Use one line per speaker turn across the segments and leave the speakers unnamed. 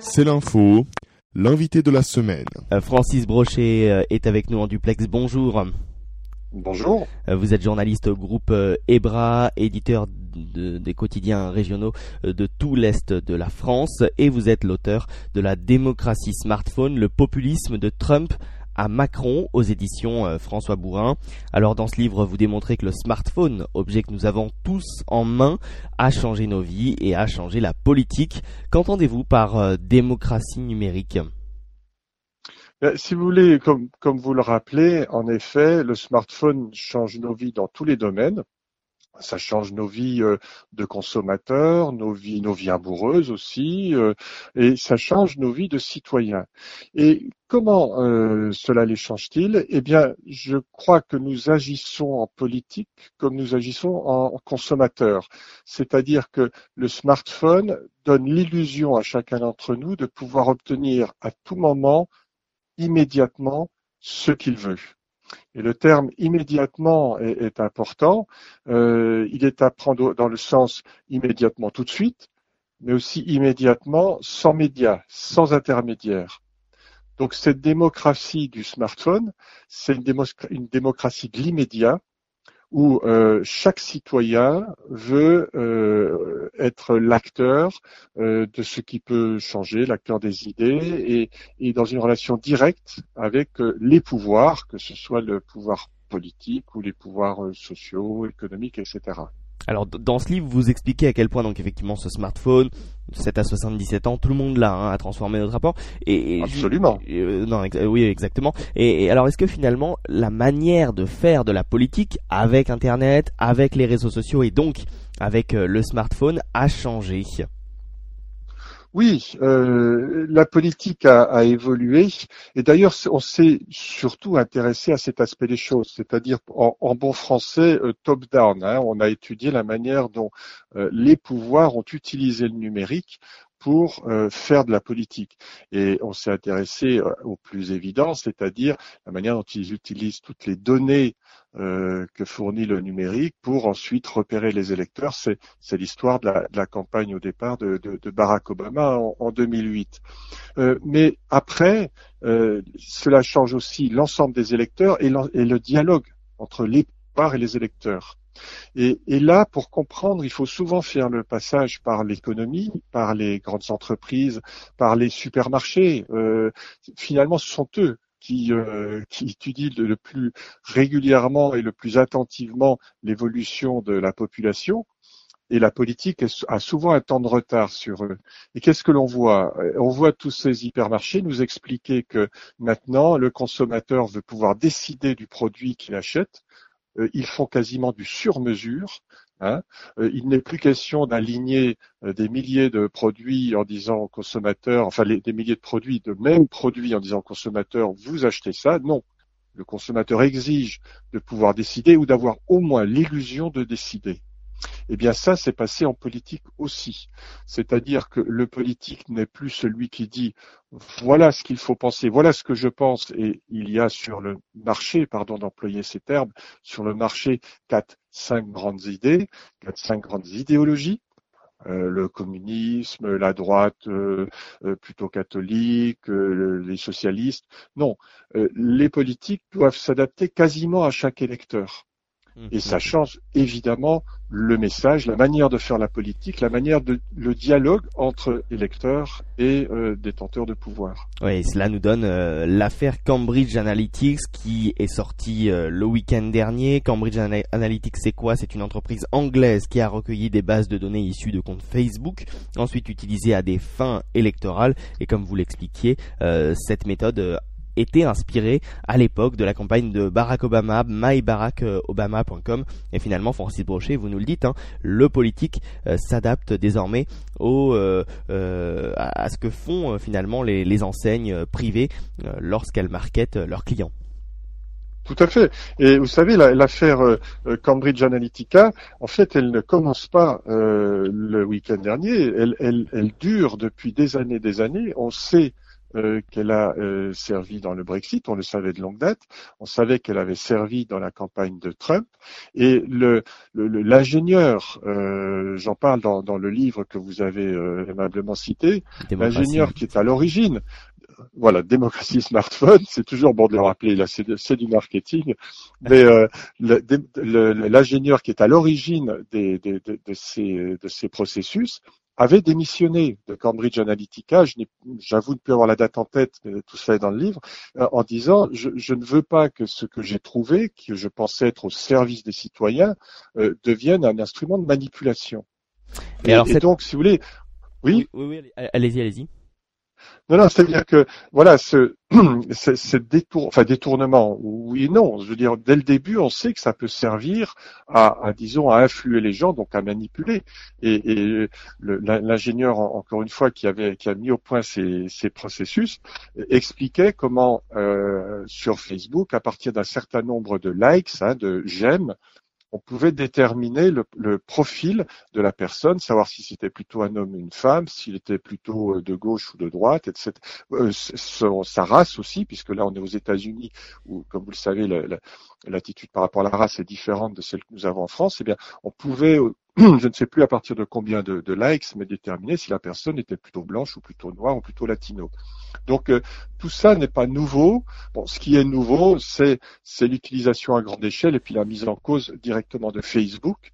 C'est l'info, l'invité de la semaine.
Euh, Francis Brochet euh, est avec nous en duplex. Bonjour.
Bonjour.
Euh, Vous êtes journaliste au groupe EBRA, éditeur de- des quotidiens régionaux de tout l'Est de la France et vous êtes l'auteur de la démocratie smartphone, le populisme de Trump à Macron aux éditions euh, François Bourrin. Alors dans ce livre, vous démontrez que le smartphone, objet que nous avons tous en main, a changé nos vies et a changé la politique. Qu'entendez-vous par euh, démocratie numérique?
Euh, Si vous voulez, comme, comme vous le rappelez, en effet, le smartphone change nos vies dans tous les domaines. Ça change nos vies euh, de consommateurs, nos vies, nos vies amoureuses aussi, euh, et ça change nos vies de citoyens. Et comment euh, cela les change-t-il? Eh bien, je crois que nous agissons en politique comme nous agissons en consommateurs. C'est-à-dire que le smartphone donne l'illusion à chacun d'entre nous de pouvoir obtenir à tout moment immédiatement ce qu'il veut. Et le terme immédiatement est, important. Euh, il est à prendre dans le sens immédiatement tout de suite, mais aussi immédiatement sans médias, sans intermédiaire. Donc cette démocratie du smartphone, c'est une démocratie de l'immédiat où euh, chaque citoyen veut euh, être l'acteur euh, de ce qui peut changer, l'acteur des idées, et, et dans une relation directe avec les pouvoirs, que ce soit le pouvoir politique ou les pouvoirs sociaux, économiques, etc.
Alors dans ce livre, vous expliquez à quel point donc effectivement ce smartphone, 7 à 77 ans, tout le monde l'a, hein, a transformé notre rapport. Et,
Absolument.
euh, non, ex- oui, exactement. Et, et alors, est-ce que finalement la manière de faire de la politique avec Internet, avec les réseaux sociaux et donc avec euh, le smartphone a changé?
Oui, euh, la politique a, évolué et d'ailleurs on s'est surtout intéressé à cet aspect des choses, c'est-à-dire en, en bon français euh, top-down. hein. on a étudié la manière dont euh, les pouvoirs ont utilisé le numérique pour euh, faire de la politique et on s'est intéressé euh, au plus évident, c'est-à-dire la manière dont ils utilisent toutes les données euh, que fournit le numérique pour ensuite repérer les électeurs. C'est l'histoire de la, campagne au départ de, de- Barack Obama en, en 2008. Euh, mais après, cela change aussi l'ensemble des électeurs et le dialogue entre les et les électeurs. Et, là, pour comprendre, il faut souvent faire le passage par l'économie, par les grandes entreprises, par les supermarchés. Euh, finalement, ce sont eux qui, euh, qui étudient le, plus régulièrement et le plus attentivement l'évolution de la population et la politique a souvent un temps de retard sur eux. Et qu'est-ce que l'on voit? On voit tous ces hypermarchés nous expliquer que maintenant le consommateur veut pouvoir décider du produit qu'il achète. Euh, ils font quasiment du sur-mesure. hein. Euh, il n'est plus question d'aligner euh, des milliers de produits en disant au consommateur, enfin des milliers de produits, de mêmes produits en disant au consommateur, vous achetez ça. Non. Le consommateur exige de pouvoir décider ou d'avoir au moins l'illusion de décider. Eh bien, ça, c'est passé en politique aussi. C'est-à-dire que le politique n'est plus celui qui dit voilà ce qu'il faut penser, voilà ce que je pense, et il y a sur le marché, pardon d'employer ces termes, sur le marché quatre, cinq grandes idées, quatre, cinq grandes idéologies. Euh, le communisme, la droite euh, euh, plutôt catholique, les socialistes. Non, les politiques doivent s'adapter quasiment à chaque électeur. Et ça change évidemment le message, la manière de faire la politique, la manière de le dialogue entre électeurs et euh, détenteurs de pouvoir.
Oui, cela nous donne euh, l'affaire Cambridge Analytics qui est sortie euh, le week-end dernier. Cambridge Ana- Analytics, c'est quoi? C'est une entreprise anglaise qui a recueilli des bases de données issues de comptes Facebook, ensuite utilisées à des fins électorales. Et comme vous l'expliquiez, cette méthode était inspirée à l'époque de la campagne de Barack Obama, myBarackObama.com. Et finalement, Francis Brochet, vous nous le dites, hein, le politique euh, s'adapte désormais au, euh, euh, à ce que font euh, finalement les, enseignes privées lorsqu'elles marketent leurs clients.
Tout à fait. Et vous savez, la- l'affaire Cambridge Analytica, en fait, elle ne commence pas le week-end dernier. Elle, elle, elle dure depuis des années, des années. On sait euh, qu'elle a euh, servi dans le Brexit, on le savait de longue date, on savait qu'elle avait servi dans la campagne de Trump, et l'ingénieur, euh, j'en parle dans, dans, le livre que vous avez aimablement cité, l'ingénieur qui est à l'origine voilà, démocratie smartphone, c'est toujours bon de le rappeler, là c'est du marketing, mais euh, l'ingénieur qui est à l'origine des, de, ces, de ces processus avait démissionné de Cambridge Analytica, j'avoue ne plus avoir la date en tête, mais tout ça est dans le livre, euh, en disant je, je, ne veux pas que ce que j'ai trouvé, que je pensais être au service des citoyens, euh, devienne un instrument de manipulation. Et, alors, donc, si vous voulez,
oui, oui, oui allez-y, allez-y.
Non, non, c'est-à-dire que voilà, ce, ce, détournement, oui et non. Je veux dire, dès le début, on sait que ça peut servir à, disons, à influer les gens, donc à manipuler. Et, l'ingénieur, encore une fois, qui avait qui a mis au point ces, ces processus, expliquait comment euh, sur Facebook, à partir d'un certain nombre de likes, hein, de j'aime, on pouvait déterminer le, profil de la personne, savoir si c'était plutôt un homme ou une femme, s'il était plutôt euh, de gauche ou de droite, etc. Euh, sa race aussi, puisque là on est aux États-Unis, où, comme vous le savez, l'attitude par rapport à la race est différente de celle que nous avons en France. Eh bien, on pouvait je ne sais plus à partir de combien de, likes, mais déterminer si la personne était plutôt blanche ou plutôt noire ou plutôt latino. Donc euh, tout ça n'est pas nouveau. Bon, ce qui est nouveau, c'est l'utilisation à grande échelle et puis la mise en cause directement de Facebook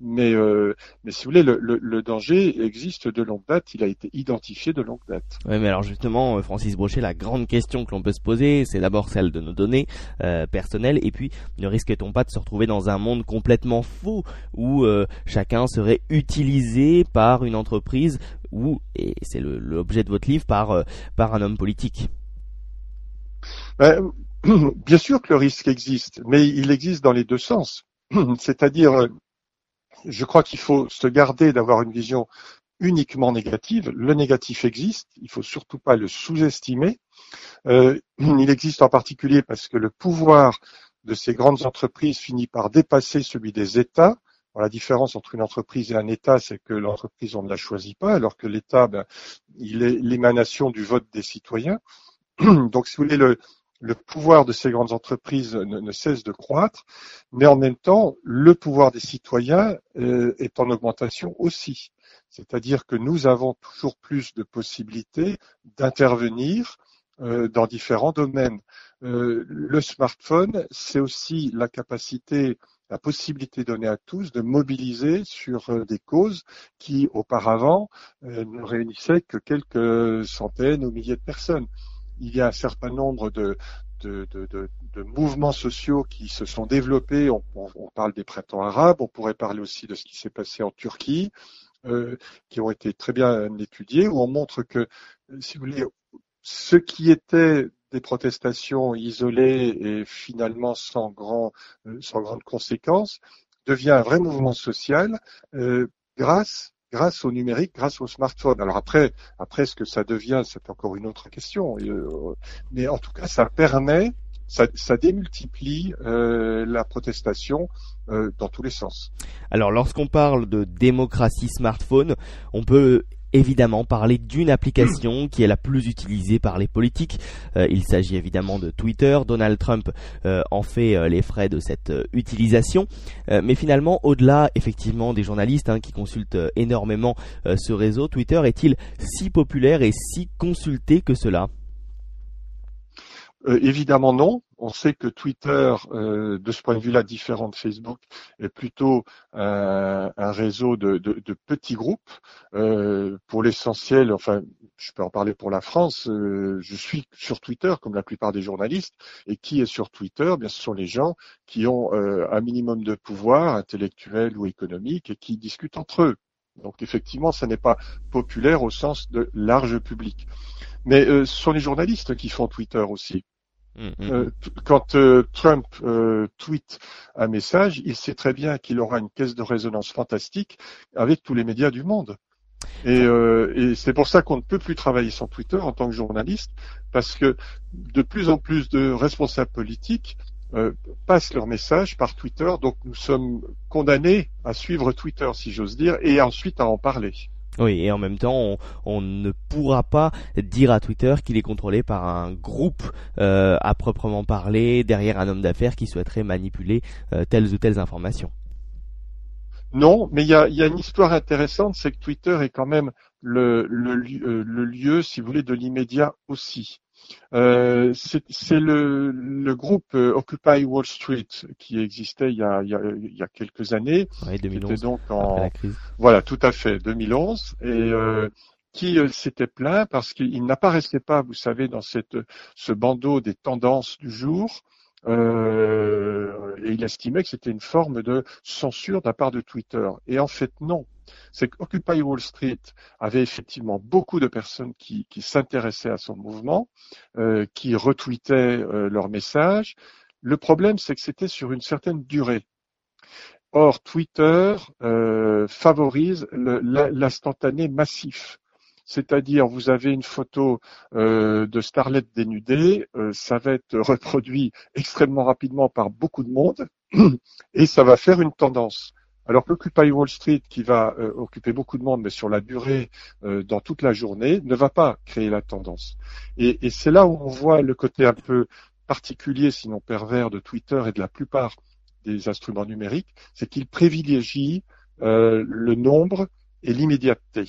mais, euh, mais si vous voulez, le, le, le, danger existe de longue date, il a été identifié de longue date.
Oui, mais alors justement, euh, Francis Brochet, la grande question que l'on peut se poser, c'est d'abord celle de nos données euh, personnelles, et puis ne risque-t-on pas de se retrouver dans un monde complètement faux, où euh, chacun serait utilisé par une entreprise, ou, et c'est l'objet de votre livre, par, euh, par un homme politique?
Ben, Bien sûr que le risque existe, mais il existe dans les deux sens. C'est-à-dire, je crois qu'il faut se garder d'avoir une vision uniquement négative. Le négatif existe, il faut surtout pas le sous-estimer. Euh, il existe en particulier parce que le pouvoir de ces grandes entreprises finit par dépasser celui des États. la différence entre une entreprise et un État, c'est que l'entreprise, on ne la choisit pas, alors que l'État, ben, il est l'émanation du vote des citoyens. Donc, si vous voulez, le, le pouvoir de ces grandes entreprises ne, cesse de croître, mais en même temps, le pouvoir des citoyens euh, est en augmentation aussi. C'est-à-dire que nous avons toujours plus de possibilités d'intervenir euh, dans différents domaines. Euh, le smartphone, c'est aussi la capacité, la possibilité donnée à tous de mobiliser sur des causes qui auparavant ne réunissaient que quelques centaines ou milliers de personnes il y a un certain nombre de, de, de, de, mouvements sociaux qui se sont développés. On, on, parle des printemps arabes, on pourrait parler aussi de ce qui s'est passé en Turquie, euh, qui ont été très bien étudiés, où on montre que, si vous voulez, ce qui était des protestations isolées et finalement sans, grand, euh, sans grande conséquence devient un vrai mouvement social euh, grâce grâce au numérique, grâce au smartphone. Alors après, après ce que ça devient, c'est encore une autre question. Euh, mais en tout cas, ça permet, ça, démultiplie euh, la protestation euh, dans tous les sens.
Alors lorsqu'on parle de démocratie smartphone, on peut évidemment parler d'une application qui est la plus utilisée par les politiques. Euh, il s'agit évidemment de Twitter. Donald Trump euh, en fait euh, les frais de cette utilisation. mais finalement, au-delà effectivement des journalistes hein, qui consultent énormément ce réseau, Twitter est-il si populaire et si consulté que cela?
Euh, évidemment non. On sait que Twitter, euh, de ce point de vue-là, différent de Facebook, est plutôt un, réseau de, petits groupes. Euh, pour l'essentiel, enfin, je peux en parler pour la France. je suis sur Twitter, comme la plupart des journalistes. Et qui est sur Twitter? Bien, ce sont les gens qui ont un minimum de pouvoir intellectuel ou économique et qui discutent entre eux. Donc effectivement, ça n'est pas populaire au sens de large public. Mais ce sont les journalistes qui font Twitter aussi. Mm, mm, euh, mm. quand euh, Trump euh, tweet un message, il sait très bien qu'il aura une caisse de résonance fantastique avec tous les médias du monde. Et, et c'est pour ça qu'on ne peut plus travailler sans Twitter en tant que journaliste, parce que de plus en plus de responsables politiques passent leurs messages par Twitter, donc nous sommes condamnés à suivre Twitter, si j'ose dire, et ensuite à en parler.
Oui, et en même temps, on, ne pourra pas dire à Twitter qu'il est contrôlé par un groupe euh, à proprement parler, derrière un homme d'affaires qui souhaiterait manipuler euh, telles ou telles informations.
Non, mais il y a, une histoire intéressante, c'est que Twitter est quand même le, le, le lieu, si vous voulez, de l'immédiat aussi. Euh, c'est le, le, groupe euh, Occupy Wall Street qui existait il y a, il y a, il y a quelques années.
Oui, 2011,
donc en, Voilà, tout à fait, 2011. Et euh, qui euh, s'était plaint parce qu'il n'apparaissait pas, vous savez, dans cette, ce bandeau des tendances du jour. Euh, et il estimait que c'était une forme de censure de la part de Twitter. Et en fait, non c'est qu'Occupy Wall Street avait effectivement beaucoup de personnes qui, s'intéressaient à son mouvement, euh, qui retweetaient euh, leurs messages. Le problème, c'est que c'était sur une certaine durée. Or, Twitter euh, favorise l'instantané massif. C'est-à-dire, vous avez une photo de Starlet dénudée, ça va être reproduit extrêmement rapidement par beaucoup de monde, et ça va faire une tendance. Alors qu'Occupy Wall Street, qui va euh, occuper beaucoup de monde, mais sur la durée, euh, dans toute la journée, ne va pas créer la tendance. Et, et c'est là où on voit le côté un peu particulier, sinon pervers, de Twitter et de la plupart des instruments numériques, c'est qu'ils privilégient euh, le nombre et l'immédiateté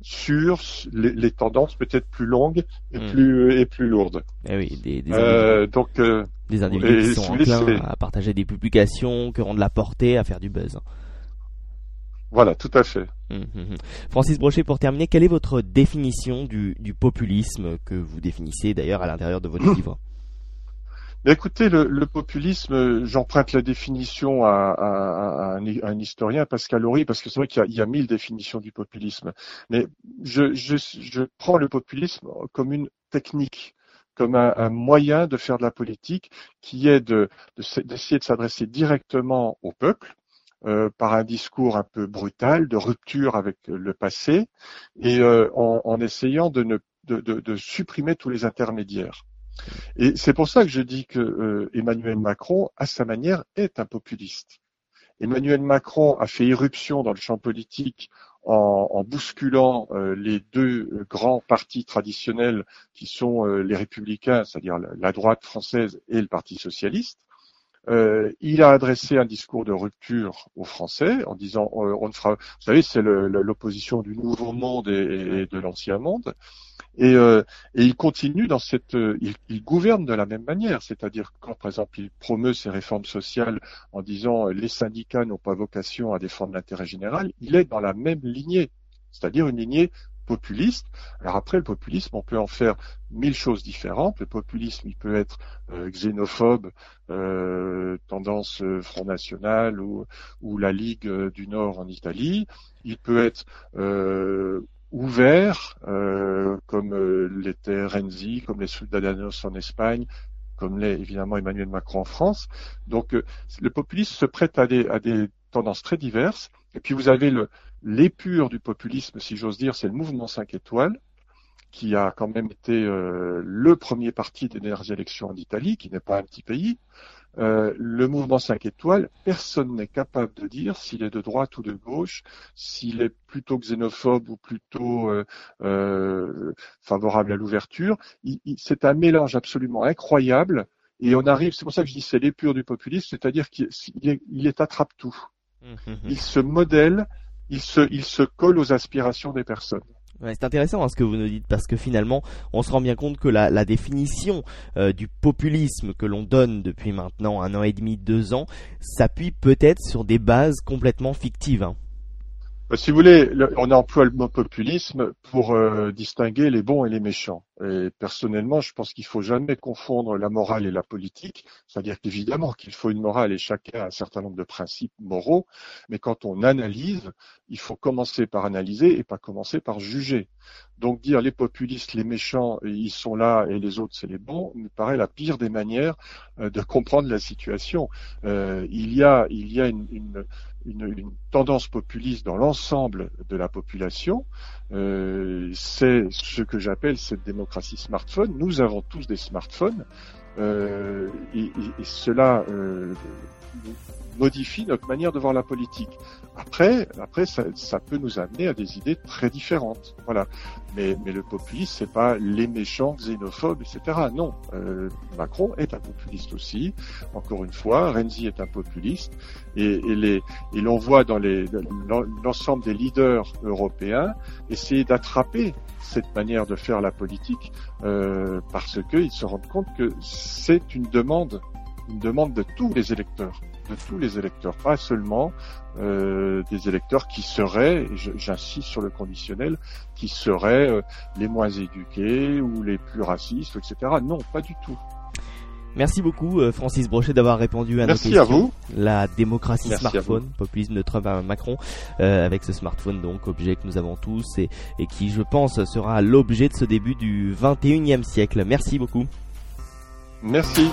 sur les, les tendances peut-être plus longues et hmm. plus et plus lourdes.
Eh oui, des, des
euh, donc
des individus qui sont enclins à partager des publications, qui rendent la portée, à faire du buzz.
Voilà, tout à fait.
Hum, hum, hum. Francis Brochet, pour terminer, quelle est votre définition du, populisme que vous définissez d'ailleurs à l'intérieur de votre livre?
Mais écoutez, le, populisme, j'emprunte la définition à, un, historien, Pascal Horry, parce que c'est vrai qu'il y, a mille définitions du populisme. Mais je, prends le populisme comme une technique, comme un, moyen de faire de la politique qui est d'essayer de s'adresser directement au peuple, euh, par un discours un peu brutal, de rupture avec le passé, et euh, en, essayant de, ne, supprimer tous les intermédiaires. Et c'est pour ça que je dis que euh, Emmanuel Macron, à sa manière, est un populiste. Emmanuel Macron a fait irruption dans le champ politique en, en bousculant les deux grands partis traditionnels qui sont les républicains, c'est-à-dire la droite française et le Parti socialiste. Euh, il a adressé un discours de rupture aux Français en disant euh, on ne fera, vous savez, c'est l'opposition du nouveau monde et, de l'ancien monde, et, euh, et, il continue dans cette, il, il, gouverne de la même manière, c'est-à-dire quand par exemple il promeut ses réformes sociales en disant les syndicats n'ont pas vocation à défendre l'intérêt général, il est dans la même lignée, c'est-à-dire une lignée populiste. Alors après, le populisme, on peut en faire mille choses différentes. Le populisme, il peut être euh, xénophobe, euh, tendance euh, Front National ou, la Ligue du Nord en Italie. Il peut être ouvert, comme l'était Renzi, comme les Ciudadanos en Espagne, comme l'est évidemment Emmanuel Macron en France. Donc le populisme se prête à des tendances très diverses. Et puis vous avez le, l'épure du populisme, si j'ose dire, c'est le mouvement 5 étoiles, qui a quand même été euh, le premier parti des dernières élections en Italie, qui n'est pas un petit pays. Euh, le mouvement 5 étoiles, personne n'est capable de dire s'il est de droite ou de gauche, s'il est plutôt xénophobe ou plutôt euh, favorable à l'ouverture. C'est un mélange absolument incroyable. Et on arrive, c'est pour ça que je dis c'est l'épure du populisme, c'est-à-dire qu'il est, il est attrape-tout. Mmh, mmh, mmh. Il se modèle il se, il se colle aux aspirations des personnes.
c'est intéressant hein, ce que vous nous dites parce que finalement on se rend bien compte que la, la définition euh, du populisme que l'on donne depuis maintenant un an et demi, deux ans s'appuie peut-être sur des bases complètement fictives. Hein.
Bah, si vous voulez, on emploie le mot populisme pour euh, distinguer les bons et les méchants. Et personnellement, je pense qu'il faut jamais confondre la morale et la politique. C'est-à-dire qu'évidemment qu'il faut une morale et chacun a un certain nombre de principes moraux. Mais quand on analyse, il faut commencer par analyser et pas commencer par juger. Donc dire les populistes, les méchants, ils sont là et les autres c'est les bons, me paraît la pire des manières euh, de comprendre la situation. Euh, il y a, il y a une, une une, tendance populiste dans l'ensemble de la population. Euh, c'est ce que j'appelle cette démocratie smartphone. Nous avons tous des smartphones euh, et, cela euh, modifie notre manière de voir la politique. Après, après, ça, ça peut nous amener à des idées très différentes. Voilà. Mais, mais le populisme, c'est pas les méchants, xénophobes, etc. Non, euh, Macron est un populiste aussi. Encore une fois, Renzi est un populiste, et, et, les, et l'on voit dans l'ensemble des leaders européens essayer d'attraper cette manière de faire la politique euh, parce qu'ils se rendent compte que c'est une demande, une demande de tous les électeurs de tous les électeurs, pas seulement euh, des électeurs qui seraient, j'insiste sur le conditionnel, qui seraient euh, les moins éduqués ou les plus racistes, etc. Non, pas du tout.
Merci beaucoup euh, Francis Brochet d'avoir répondu à
Merci
nos questions.
à vous.
La démocratie smartphone, populisme de Trump à Macron, euh, avec ce smartphone donc objet que nous avons tous et, et qui je pense sera l'objet de ce début du 21e siècle. Merci beaucoup.
Merci.